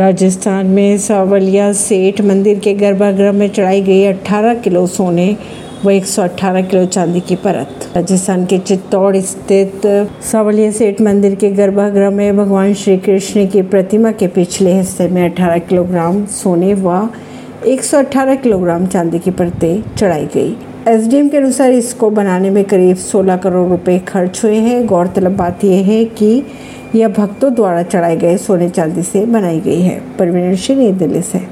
राजस्थान में सावलिया सेठ मंदिर के गर्भागृह में चढ़ाई गई 18 किलो सोने व 118 किलो चांदी की परत। राजस्थान के चित्तौड़ स्थित सावलिया सेठ मंदिर के गर्भागृह में भगवान श्री कृष्ण की प्रतिमा के पिछले हिस्से में 18 किलोग्राम सोने व 118 किलोग्राम चांदी की परतें चढ़ाई गई। एसडीएम के अनुसार इसको बनाने में करीब 16 करोड़ रुपए खर्च हुए हैं। गौरतलब बात यह है कि यह भक्तों द्वारा चढ़ाए गए सोने चांदी से बनाई गई है। परवीन सिंह, नई दिल्ली से।